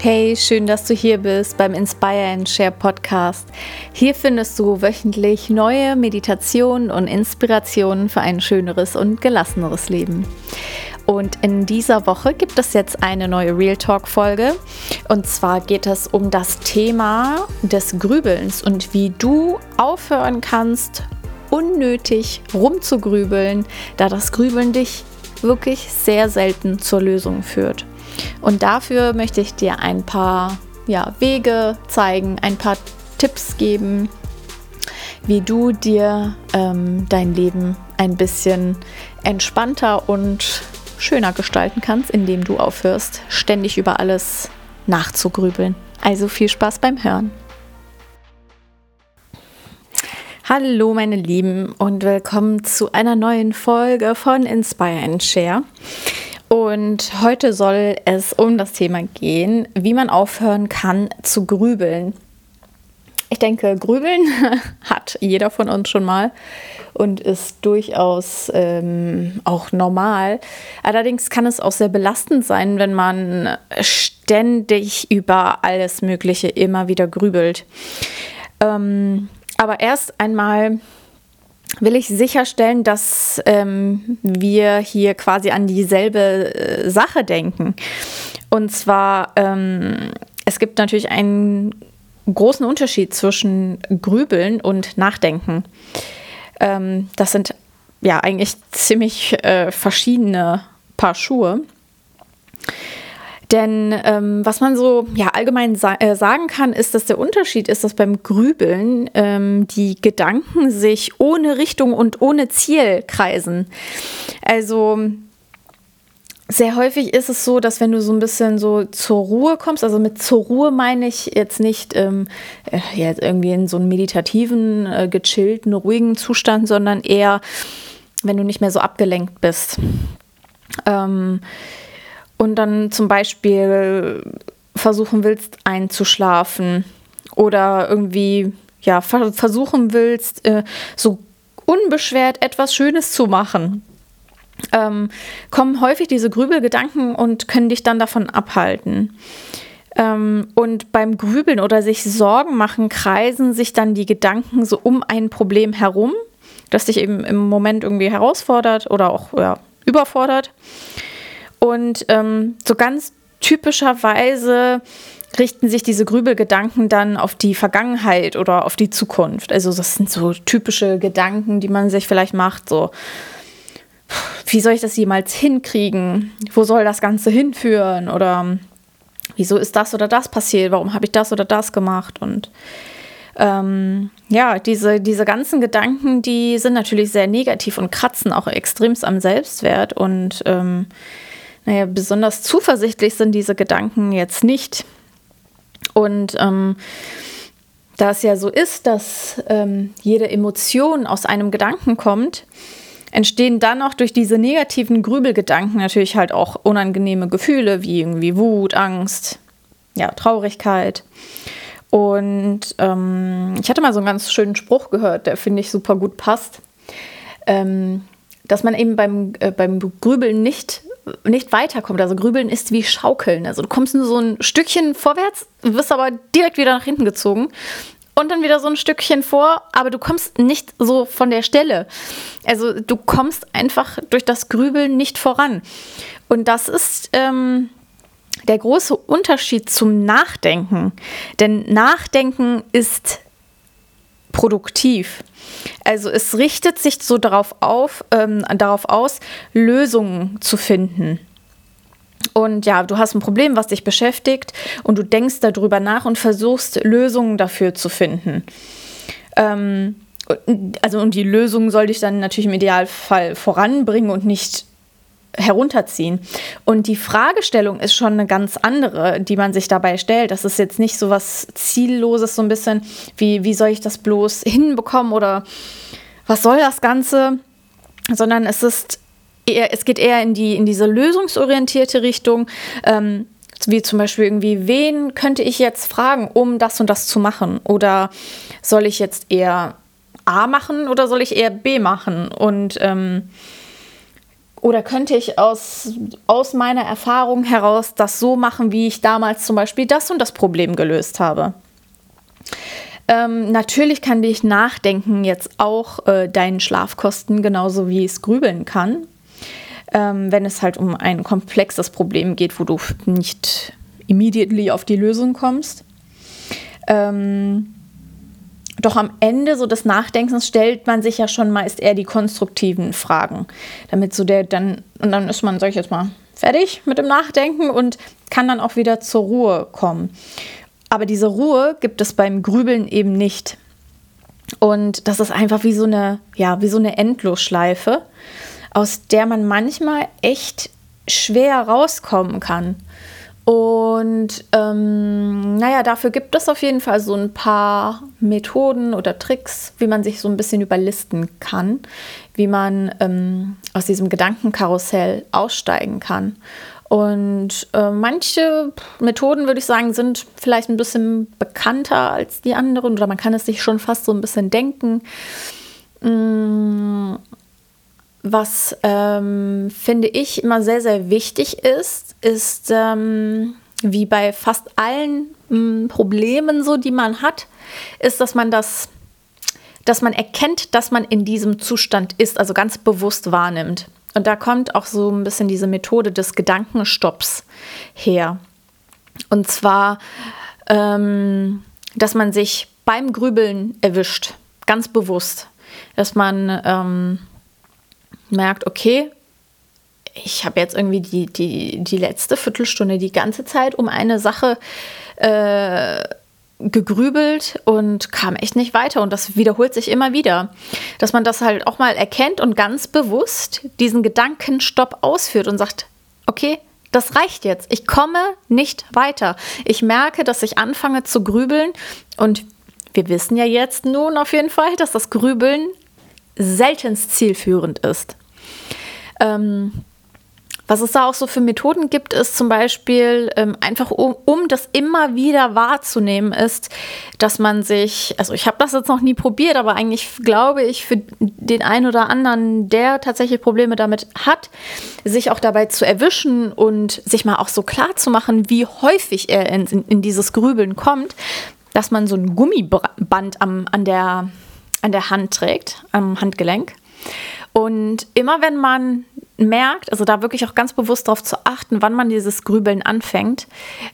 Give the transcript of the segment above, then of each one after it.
Hey, schön, dass du hier bist beim Inspire and Share Podcast. Hier findest du wöchentlich neue Meditationen und Inspirationen für ein schöneres und gelasseneres Leben. Und in dieser Woche gibt es jetzt eine neue Real Talk Folge. Und zwar geht es um das Thema des Grübelns und wie du aufhören kannst, unnötig rumzugrübeln, da das Grübeln dich wirklich sehr selten zur Lösung führt. Und dafür möchte ich dir ein paar ja, Wege zeigen, ein paar Tipps geben, wie du dir ähm, dein Leben ein bisschen entspannter und schöner gestalten kannst, indem du aufhörst, ständig über alles nachzugrübeln. Also viel Spaß beim Hören. Hallo meine Lieben und willkommen zu einer neuen Folge von Inspire and Share. Und heute soll es um das Thema gehen, wie man aufhören kann zu grübeln. Ich denke, grübeln hat jeder von uns schon mal und ist durchaus ähm, auch normal. Allerdings kann es auch sehr belastend sein, wenn man ständig über alles Mögliche immer wieder grübelt. Ähm, aber erst einmal will ich sicherstellen, dass ähm, wir hier quasi an dieselbe äh, Sache denken. Und zwar, ähm, es gibt natürlich einen großen Unterschied zwischen Grübeln und Nachdenken. Ähm, das sind ja eigentlich ziemlich äh, verschiedene Paar Schuhe. Denn ähm, was man so ja, allgemein sa äh, sagen kann, ist, dass der Unterschied ist, dass beim Grübeln ähm, die Gedanken sich ohne Richtung und ohne Ziel kreisen. Also sehr häufig ist es so, dass wenn du so ein bisschen so zur Ruhe kommst, also mit zur Ruhe meine ich jetzt nicht ähm, äh, jetzt irgendwie in so einen meditativen, äh, gechillten, ruhigen Zustand, sondern eher, wenn du nicht mehr so abgelenkt bist. Ähm, und dann zum Beispiel versuchen willst einzuschlafen oder irgendwie ja versuchen willst äh, so unbeschwert etwas Schönes zu machen, ähm, kommen häufig diese Grübelgedanken und können dich dann davon abhalten. Ähm, und beim Grübeln oder sich Sorgen machen, kreisen sich dann die Gedanken so um ein Problem herum, das dich eben im Moment irgendwie herausfordert oder auch ja, überfordert. Und ähm, so ganz typischerweise richten sich diese Grübelgedanken dann auf die Vergangenheit oder auf die Zukunft. Also das sind so typische Gedanken, die man sich vielleicht macht, so wie soll ich das jemals hinkriegen? Wo soll das Ganze hinführen? Oder wieso ist das oder das passiert? Warum habe ich das oder das gemacht? Und ähm, ja, diese, diese ganzen Gedanken, die sind natürlich sehr negativ und kratzen auch extremst am Selbstwert und ähm, naja, besonders zuversichtlich sind diese Gedanken jetzt nicht. Und ähm, da es ja so ist, dass ähm, jede Emotion aus einem Gedanken kommt, entstehen dann auch durch diese negativen Grübelgedanken natürlich halt auch unangenehme Gefühle wie irgendwie Wut, Angst, ja, Traurigkeit. Und ähm, ich hatte mal so einen ganz schönen Spruch gehört, der finde ich super gut passt, ähm, dass man eben beim, äh, beim Grübeln nicht nicht weiterkommt. Also Grübeln ist wie Schaukeln. Also du kommst nur so ein Stückchen vorwärts, wirst aber direkt wieder nach hinten gezogen und dann wieder so ein Stückchen vor, aber du kommst nicht so von der Stelle. Also du kommst einfach durch das Grübeln nicht voran. Und das ist ähm, der große Unterschied zum Nachdenken. Denn Nachdenken ist produktiv. Also es richtet sich so darauf, auf, ähm, darauf aus, Lösungen zu finden. Und ja, du hast ein Problem, was dich beschäftigt und du denkst darüber nach und versuchst Lösungen dafür zu finden. Ähm, also und die Lösung soll dich dann natürlich im Idealfall voranbringen und nicht herunterziehen. Und die Fragestellung ist schon eine ganz andere, die man sich dabei stellt. Das ist jetzt nicht so was Zielloses, so ein bisschen wie, wie soll ich das bloß hinbekommen oder was soll das Ganze, sondern es ist eher, es geht eher in, die, in diese lösungsorientierte Richtung. Ähm, wie zum Beispiel irgendwie, wen könnte ich jetzt fragen, um das und das zu machen? Oder soll ich jetzt eher A machen oder soll ich eher B machen? Und ähm, oder könnte ich aus, aus meiner Erfahrung heraus das so machen, wie ich damals zum Beispiel das und das Problem gelöst habe? Ähm, natürlich kann dich Nachdenken jetzt auch äh, deinen Schlaf kosten, genauso wie es grübeln kann. Ähm, wenn es halt um ein komplexes Problem geht, wo du nicht immediately auf die Lösung kommst. Ähm, doch am Ende so des Nachdenkens stellt man sich ja schon meist eher die konstruktiven Fragen, damit so der dann und dann ist man, sag ich jetzt mal, fertig mit dem Nachdenken und kann dann auch wieder zur Ruhe kommen. Aber diese Ruhe gibt es beim Grübeln eben nicht. Und das ist einfach wie so eine, ja, wie so eine Endlosschleife, aus der man manchmal echt schwer rauskommen kann. Und ähm, naja, dafür gibt es auf jeden Fall so ein paar Methoden oder Tricks, wie man sich so ein bisschen überlisten kann, wie man ähm, aus diesem Gedankenkarussell aussteigen kann. Und äh, manche Methoden, würde ich sagen, sind vielleicht ein bisschen bekannter als die anderen oder man kann es sich schon fast so ein bisschen denken. Mm, was ähm, finde ich immer sehr, sehr wichtig ist, ist ähm, wie bei fast allen ähm, Problemen, so die man hat, ist, dass man das, dass man erkennt, dass man in diesem Zustand ist, also ganz bewusst wahrnimmt. Und da kommt auch so ein bisschen diese Methode des Gedankenstopps her. Und zwar, ähm, dass man sich beim Grübeln erwischt, ganz bewusst, dass man ähm, merkt, okay, ich habe jetzt irgendwie die, die, die letzte Viertelstunde die ganze Zeit um eine Sache äh, gegrübelt und kam echt nicht weiter. Und das wiederholt sich immer wieder. Dass man das halt auch mal erkennt und ganz bewusst diesen Gedankenstopp ausführt und sagt, okay, das reicht jetzt. Ich komme nicht weiter. Ich merke, dass ich anfange zu grübeln. Und wir wissen ja jetzt nun auf jeden Fall, dass das Grübeln seltenst zielführend ist. Ähm, was es da auch so für Methoden gibt, ist zum Beispiel ähm, einfach, um, um das immer wieder wahrzunehmen, ist, dass man sich, also ich habe das jetzt noch nie probiert, aber eigentlich glaube ich, für den einen oder anderen, der tatsächlich Probleme damit hat, sich auch dabei zu erwischen und sich mal auch so klar zu machen, wie häufig er in, in, in dieses Grübeln kommt, dass man so ein Gummiband am, an, der, an der Hand trägt, am Handgelenk. Und immer wenn man merkt, also da wirklich auch ganz bewusst darauf zu achten, wann man dieses Grübeln anfängt,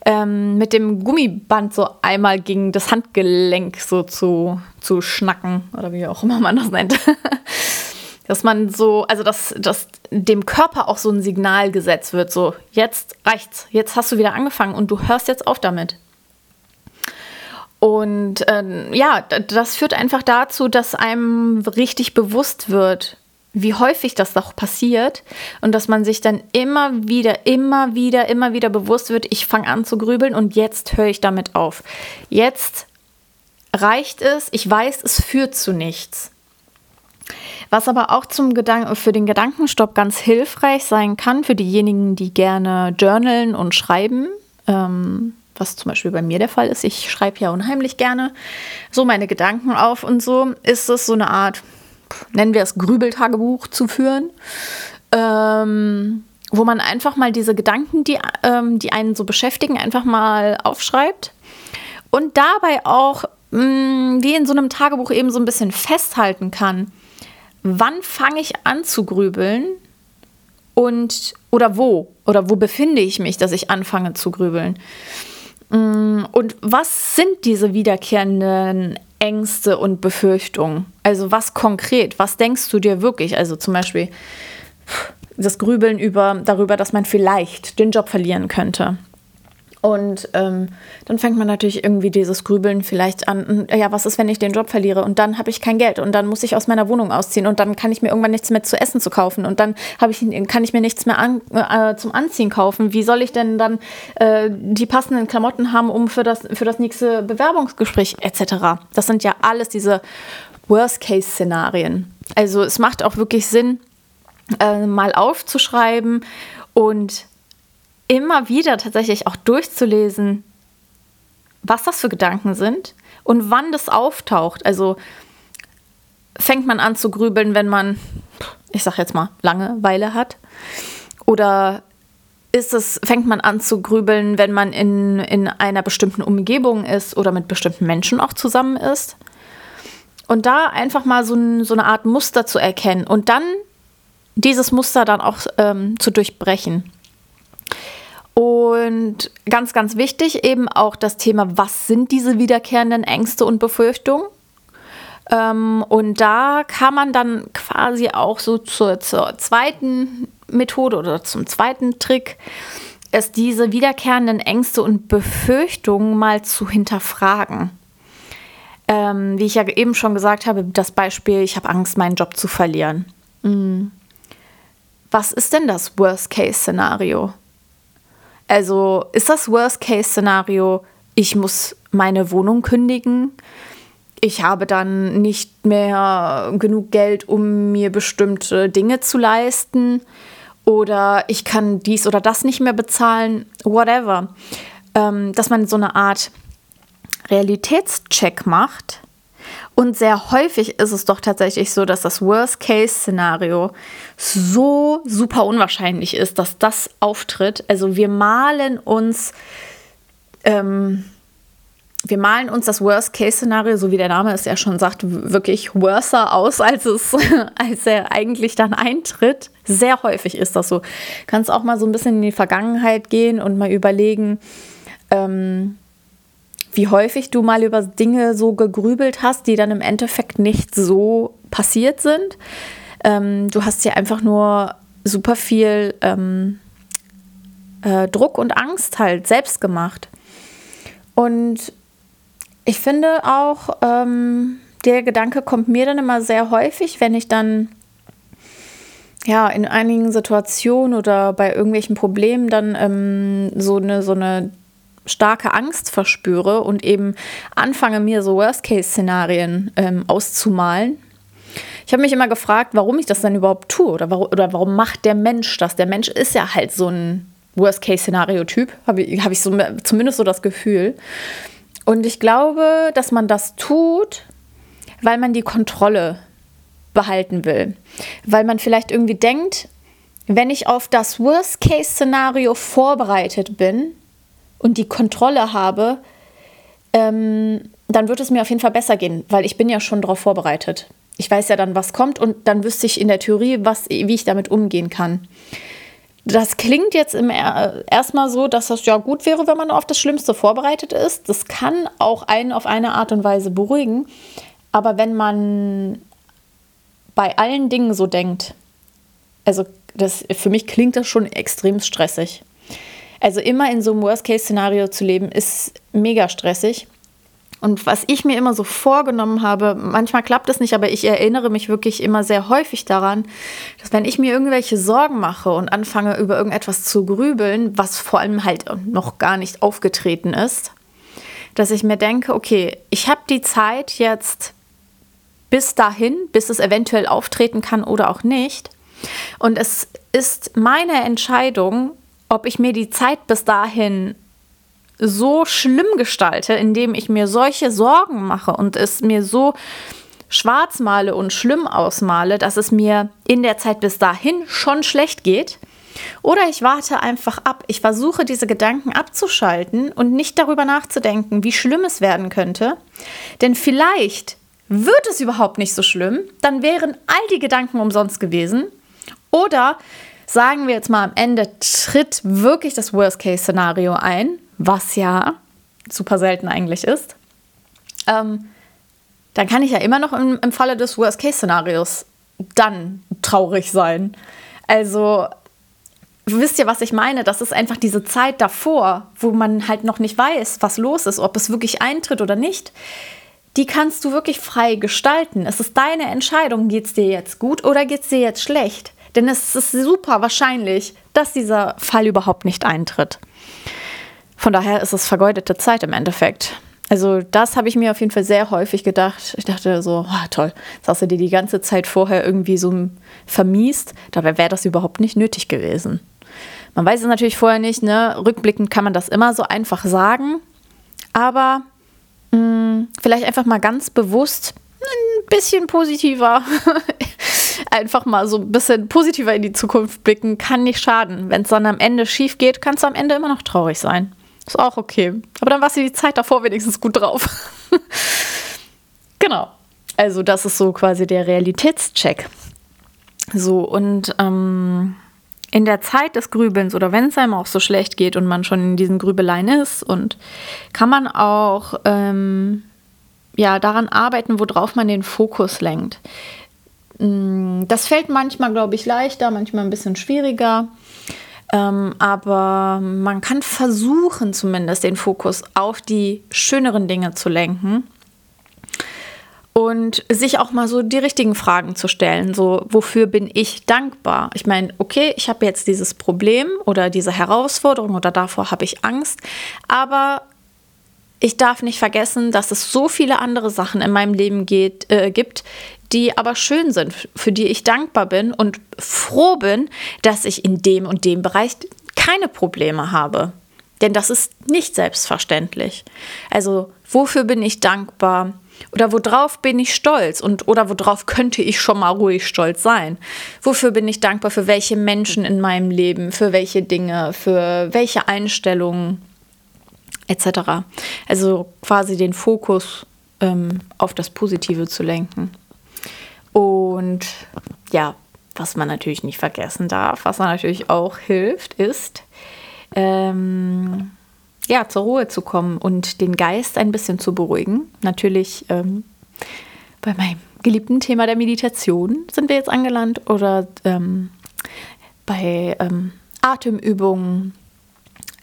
ähm, mit dem Gummiband so einmal gegen das Handgelenk so zu, zu schnacken oder wie auch immer man das nennt. dass man so, also dass, dass dem Körper auch so ein Signal gesetzt wird, so jetzt reicht's, jetzt hast du wieder angefangen und du hörst jetzt auf damit. Und ähm, ja, das führt einfach dazu, dass einem richtig bewusst wird, wie häufig das doch passiert und dass man sich dann immer wieder, immer wieder, immer wieder bewusst wird, ich fange an zu grübeln und jetzt höre ich damit auf. Jetzt reicht es, ich weiß, es führt zu nichts. Was aber auch zum Gedanken, für den Gedankenstopp ganz hilfreich sein kann, für diejenigen, die gerne journalen und schreiben, ähm, was zum Beispiel bei mir der Fall ist, ich schreibe ja unheimlich gerne so meine Gedanken auf und so, ist es so eine Art nennen wir es Grübeltagebuch zu führen, ähm, wo man einfach mal diese Gedanken, die, ähm, die einen so beschäftigen, einfach mal aufschreibt und dabei auch mh, mm, wie in so einem Tagebuch eben so ein bisschen festhalten kann, wann fange ich an zu grübeln und oder wo oder wo befinde ich mich, dass ich anfange zu grübeln. Mm, und was sind diese wiederkehrenden Ängste und Befürchtungen? Also was konkret? Was denkst du dir wirklich? Also zum Beispiel das Grübeln über, darüber, dass man vielleicht den Job verlieren könnte. Und ähm, dann fängt man natürlich irgendwie dieses Grübeln vielleicht an, ja, was ist, wenn ich den Job verliere? Und dann habe ich kein Geld und dann muss ich aus meiner Wohnung ausziehen und dann kann ich mir irgendwann nichts mehr zu essen zu kaufen und dann ich, kann ich mir nichts mehr an, äh, zum Anziehen kaufen. Wie soll ich denn dann äh, die passenden Klamotten haben, um für das, für das nächste Bewerbungsgespräch etc.? Das sind ja alles diese Worst-Case-Szenarien. Also es macht auch wirklich Sinn, äh, mal aufzuschreiben und immer wieder tatsächlich auch durchzulesen, was das für Gedanken sind und wann das auftaucht. Also fängt man an zu grübeln, wenn man ich sag jetzt mal, Langeweile hat? Oder ist es, fängt man an zu grübeln, wenn man in, in einer bestimmten Umgebung ist oder mit bestimmten Menschen auch zusammen ist? Und da einfach mal so, ein, so eine Art Muster zu erkennen und dann dieses Muster dann auch ähm, zu durchbrechen. Und ganz, ganz wichtig eben auch das Thema, was sind diese wiederkehrenden Ängste und Befürchtungen? Ähm, und da kann man dann quasi auch so zur, zur zweiten Methode oder zum zweiten Trick, es diese wiederkehrenden Ängste und Befürchtungen mal zu hinterfragen. Ähm, wie ich ja eben schon gesagt habe, das Beispiel, ich habe Angst, meinen Job zu verlieren. Mhm. Was ist denn das Worst-Case-Szenario? Also ist das Worst-Case-Szenario, ich muss meine Wohnung kündigen? Ich habe dann nicht mehr genug Geld, um mir bestimmte Dinge zu leisten? Oder ich kann dies oder das nicht mehr bezahlen? Whatever. Ähm, dass man so eine Art Realitätscheck macht. Und sehr häufig ist es doch tatsächlich so, dass das Worst-Case-Szenario so super unwahrscheinlich ist, dass das auftritt. Also wir malen uns, ähm, wir malen uns das Worst-Case-Szenario, so wie der Name es ja schon sagt, wirklich worser aus, als es, als er eigentlich dann eintritt. Sehr häufig ist das so. Kannst auch mal so ein bisschen in die Vergangenheit gehen und mal überlegen, ähm, wie häufig du mal über Dinge so gegrübelt hast, die dann im Endeffekt nicht so passiert sind. Ähm, du hast dir einfach nur super viel ähm, äh, Druck und Angst halt selbst gemacht. Und ich finde auch, ähm, der Gedanke kommt mir dann immer sehr häufig, wenn ich dann ja in einigen Situationen oder bei irgendwelchen Problemen dann ähm, so eine so eine starke Angst verspüre und eben anfange, mir so Worst-Case-Szenarien ähm, auszumalen. Ich habe mich immer gefragt, warum ich das dann überhaupt tue oder warum, oder warum macht der Mensch das? Der Mensch ist ja halt so ein Worst-Case-Szenario-Typ, habe ich, hab ich so, zumindest so das Gefühl. Und ich glaube, dass man das tut, weil man die Kontrolle behalten will. Weil man vielleicht irgendwie denkt, wenn ich auf das Worst-Case-Szenario vorbereitet bin, und die Kontrolle habe, ähm, dann wird es mir auf jeden Fall besser gehen, weil ich bin ja schon darauf vorbereitet. Ich weiß ja dann, was kommt und dann wüsste ich in der Theorie, was, wie ich damit umgehen kann. Das klingt jetzt erstmal so, dass das ja gut wäre, wenn man auf das Schlimmste vorbereitet ist. Das kann auch einen auf eine Art und Weise beruhigen. Aber wenn man bei allen Dingen so denkt, also das, für mich klingt das schon extrem stressig. Also immer in so einem Worst-Case-Szenario zu leben, ist mega stressig. Und was ich mir immer so vorgenommen habe, manchmal klappt es nicht, aber ich erinnere mich wirklich immer sehr häufig daran, dass wenn ich mir irgendwelche Sorgen mache und anfange über irgendetwas zu grübeln, was vor allem halt noch gar nicht aufgetreten ist, dass ich mir denke, okay, ich habe die Zeit jetzt bis dahin, bis es eventuell auftreten kann oder auch nicht. Und es ist meine Entscheidung, ob ich mir die Zeit bis dahin so schlimm gestalte, indem ich mir solche Sorgen mache und es mir so schwarz male und schlimm ausmale, dass es mir in der Zeit bis dahin schon schlecht geht. Oder ich warte einfach ab. Ich versuche diese Gedanken abzuschalten und nicht darüber nachzudenken, wie schlimm es werden könnte. Denn vielleicht wird es überhaupt nicht so schlimm, dann wären all die Gedanken umsonst gewesen. Oder sagen wir jetzt mal am Ende, tritt wirklich das Worst-Case-Szenario ein, was ja super selten eigentlich ist, ähm, dann kann ich ja immer noch im, im Falle des Worst-Case-Szenarios dann traurig sein. Also wisst ihr, was ich meine? Das ist einfach diese Zeit davor, wo man halt noch nicht weiß, was los ist, ob es wirklich eintritt oder nicht. Die kannst du wirklich frei gestalten. Es ist deine Entscheidung, geht es dir jetzt gut oder geht es dir jetzt schlecht. Denn es ist super wahrscheinlich, dass dieser Fall überhaupt nicht eintritt. Von daher ist es vergeudete Zeit im Endeffekt. Also das habe ich mir auf jeden Fall sehr häufig gedacht. Ich dachte so, oh, toll, jetzt hast du dir die ganze Zeit vorher irgendwie so vermiest. Dabei wäre das überhaupt nicht nötig gewesen. Man weiß es natürlich vorher nicht, ne? Rückblickend kann man das immer so einfach sagen. Aber mh, mm, vielleicht einfach mal ganz bewusst ein bisschen positiver einfach mal so ein bisschen positiver in die Zukunft blicken, kann nicht schaden. Wenn es dann am Ende schief geht, kannst du am Ende immer noch traurig sein. Ist auch okay. Aber dann warst du die Zeit davor wenigstens gut drauf. genau. Also, das ist so quasi der Realitätscheck. So, und ähm, in der Zeit des Grübelns oder wenn es einem auch so schlecht geht und man schon in diesen Grübeleien ist und kann man auch ähm, ja, daran arbeiten, worauf man den Fokus lenkt. Mm, das fällt manchmal, glaube ich, leichter, manchmal ein bisschen schwieriger. Ähm, aber man kann versuchen, zumindest den Fokus auf die schöneren Dinge zu lenken und sich auch mal so die richtigen Fragen zu stellen. So, wofür bin ich dankbar? Ich meine, okay, ich habe jetzt dieses Problem oder diese Herausforderung oder davor habe ich Angst, aber ich darf nicht vergessen, dass es so viele andere Sachen in meinem Leben geht, äh, gibt, die aber schön sind, für die ich dankbar bin und froh bin, dass ich in dem und dem Bereich keine Probleme habe. Denn das ist nicht selbstverständlich. Also, wofür bin ich dankbar? Oder worauf bin ich stolz? Und oder worauf könnte ich schon mal ruhig stolz sein? Wofür bin ich dankbar? Für welche Menschen in meinem Leben? Für welche Dinge? Für welche Einstellungen? Etc. Also quasi den Fokus ähm, auf das Positive zu lenken. Und ja, was man natürlich nicht vergessen darf, was natürlich auch hilft, ist, ähm, ja, zur Ruhe zu kommen und den Geist ein bisschen zu beruhigen. Natürlich ähm, bei meinem geliebten Thema der Meditation sind wir jetzt angelandet oder ähm, bei ähm, Atemübungen.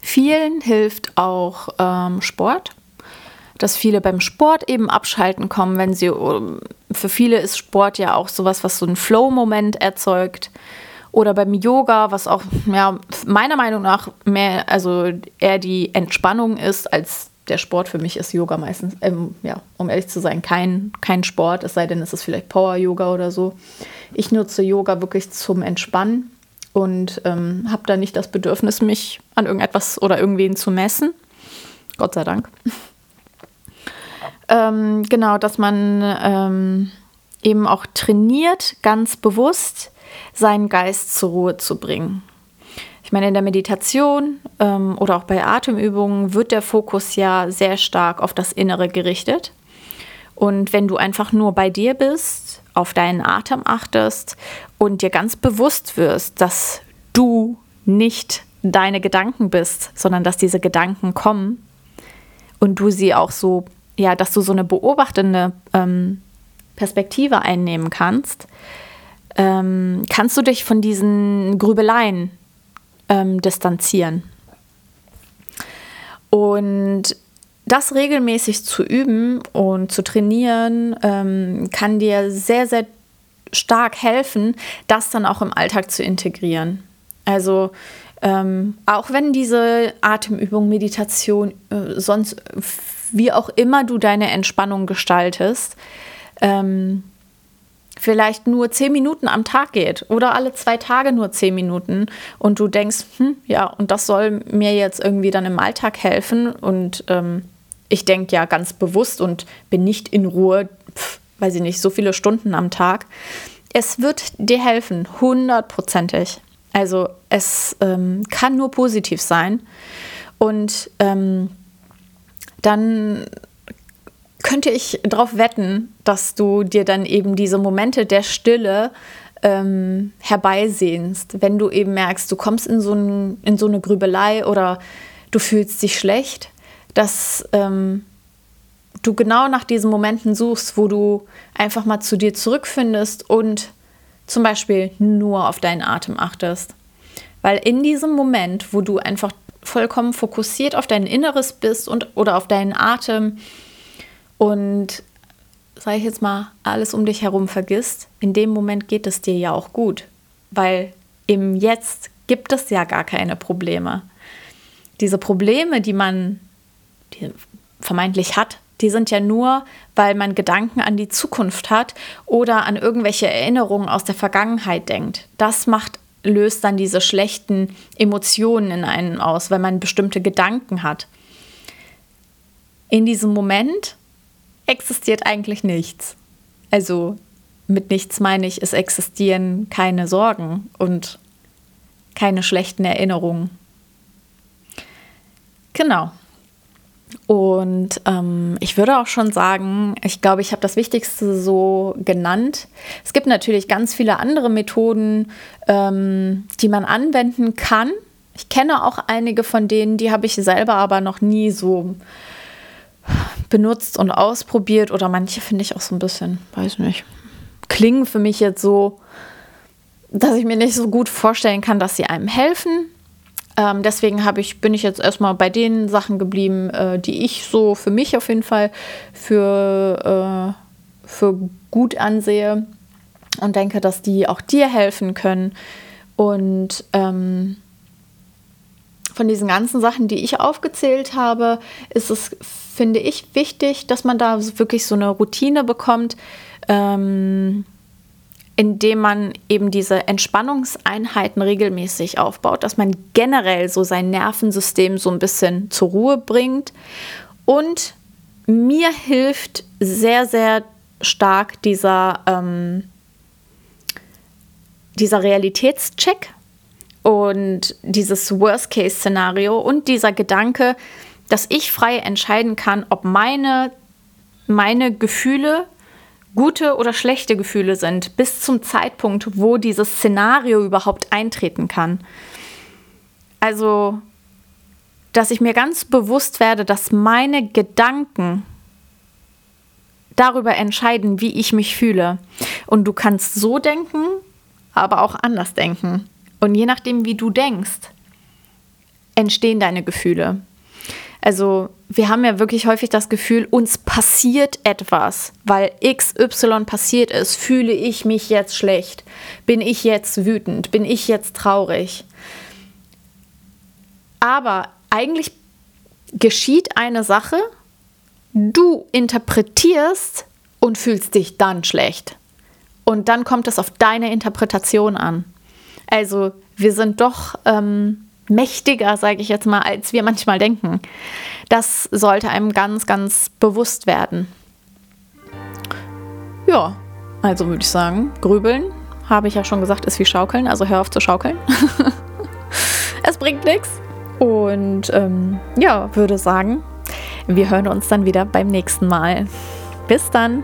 Vielen hilft auch ähm, Sport dass viele beim Sport eben abschalten kommen, wenn sie, für viele ist Sport ja auch sowas, was so einen Flow-Moment erzeugt. Oder beim Yoga, was auch, ja, meiner Meinung nach mehr, also eher die Entspannung ist, als der Sport für mich ist Yoga meistens, ähm, ja, um ehrlich zu sein, kein, kein Sport, es sei denn, es ist vielleicht Power-Yoga oder so. Ich nutze Yoga wirklich zum Entspannen und ähm, habe da nicht das Bedürfnis, mich an irgendetwas oder irgendwen zu messen. Gott sei Dank. Ähm, genau, dass man ähm, eben auch trainiert, ganz bewusst seinen Geist zur Ruhe zu bringen. Ich meine, in der Meditation ähm, oder auch bei Atemübungen wird der Fokus ja sehr stark auf das Innere gerichtet. Und wenn du einfach nur bei dir bist, auf deinen Atem achtest und dir ganz bewusst wirst, dass du nicht deine Gedanken bist, sondern dass diese Gedanken kommen und du sie auch so ja, dass du so eine beobachtende ähm, Perspektive einnehmen kannst, ähm, kannst du dich von diesen Grübeleien ähm, distanzieren. Und das regelmäßig zu üben und zu trainieren, ähm, kann dir sehr, sehr stark helfen, das dann auch im Alltag zu integrieren. Also ähm, auch wenn diese Atemübung, Meditation äh, sonst wie auch immer du deine Entspannung gestaltest, ähm, vielleicht nur zehn Minuten am Tag geht oder alle zwei Tage nur zehn Minuten und du denkst, hm, ja, und das soll mir jetzt irgendwie dann im Alltag helfen und ähm, ich denke ja ganz bewusst und bin nicht in Ruhe, pf, weiß ich nicht, so viele Stunden am Tag. Es wird dir helfen, hundertprozentig. Also es ähm, kann nur positiv sein und ähm, dann könnte ich darauf wetten, dass du dir dann eben diese Momente der Stille ähm, herbeisehnst, wenn du eben merkst, du kommst in so, ein, in so eine Grübelei oder du fühlst dich schlecht, dass ähm, du genau nach diesen Momenten suchst, wo du einfach mal zu dir zurückfindest und zum Beispiel nur auf deinen Atem achtest. Weil in diesem Moment, wo du einfach vollkommen fokussiert auf dein Inneres bist und oder auf deinen Atem und sage ich jetzt mal, alles um dich herum vergisst, in dem Moment geht es dir ja auch gut, weil im Jetzt gibt es ja gar keine Probleme. Diese Probleme, die man die vermeintlich hat, die sind ja nur, weil man Gedanken an die Zukunft hat oder an irgendwelche Erinnerungen aus der Vergangenheit denkt. Das macht löst dann diese schlechten Emotionen in einem aus, weil man bestimmte Gedanken hat. In diesem Moment existiert eigentlich nichts. Also mit nichts meine ich, es existieren keine Sorgen und keine schlechten Erinnerungen. Genau. Und ähm, ich würde auch schon sagen, ich glaube, ich habe das Wichtigste so genannt. Es gibt natürlich ganz viele andere Methoden, ähm, die man anwenden kann. Ich kenne auch einige von denen, die habe ich selber aber noch nie so benutzt und ausprobiert. Oder manche finde ich auch so ein bisschen, weiß nicht, klingen für mich jetzt so, dass ich mir nicht so gut vorstellen kann, dass sie einem helfen. Ähm, deswegen ich, bin ich jetzt erstmal bei den Sachen geblieben, äh, die ich so für mich auf jeden Fall für, äh, für gut ansehe und denke, dass die auch dir helfen können. Und ähm, von diesen ganzen Sachen, die ich aufgezählt habe, ist es, finde ich, wichtig, dass man da wirklich so eine Routine bekommt. Ähm, indem man eben diese Entspannungseinheiten regelmäßig aufbaut, dass man generell so sein Nervensystem so ein bisschen zur Ruhe bringt. Und mir hilft sehr, sehr stark dieser, ähm, dieser Realitätscheck und dieses Worst-Case-Szenario und dieser Gedanke, dass ich frei entscheiden kann, ob meine, meine Gefühle gute oder schlechte Gefühle sind, bis zum Zeitpunkt, wo dieses Szenario überhaupt eintreten kann. Also, dass ich mir ganz bewusst werde, dass meine Gedanken darüber entscheiden, wie ich mich fühle. Und du kannst so denken, aber auch anders denken. Und je nachdem, wie du denkst, entstehen deine Gefühle. Also wir haben ja wirklich häufig das Gefühl, uns passiert etwas, weil XY passiert ist. Fühle ich mich jetzt schlecht? Bin ich jetzt wütend? Bin ich jetzt traurig? Aber eigentlich geschieht eine Sache, du interpretierst und fühlst dich dann schlecht. Und dann kommt es auf deine Interpretation an. Also wir sind doch ähm, mächtiger, sage ich jetzt mal, als wir manchmal denken. Das sollte einem ganz, ganz bewusst werden. Ja, also würde ich sagen, grübeln, habe ich ja schon gesagt, ist wie schaukeln, also hör auf zu schaukeln. es bringt nichts. Und ähm, ja, würde sagen, wir hören uns dann wieder beim nächsten Mal. Bis dann.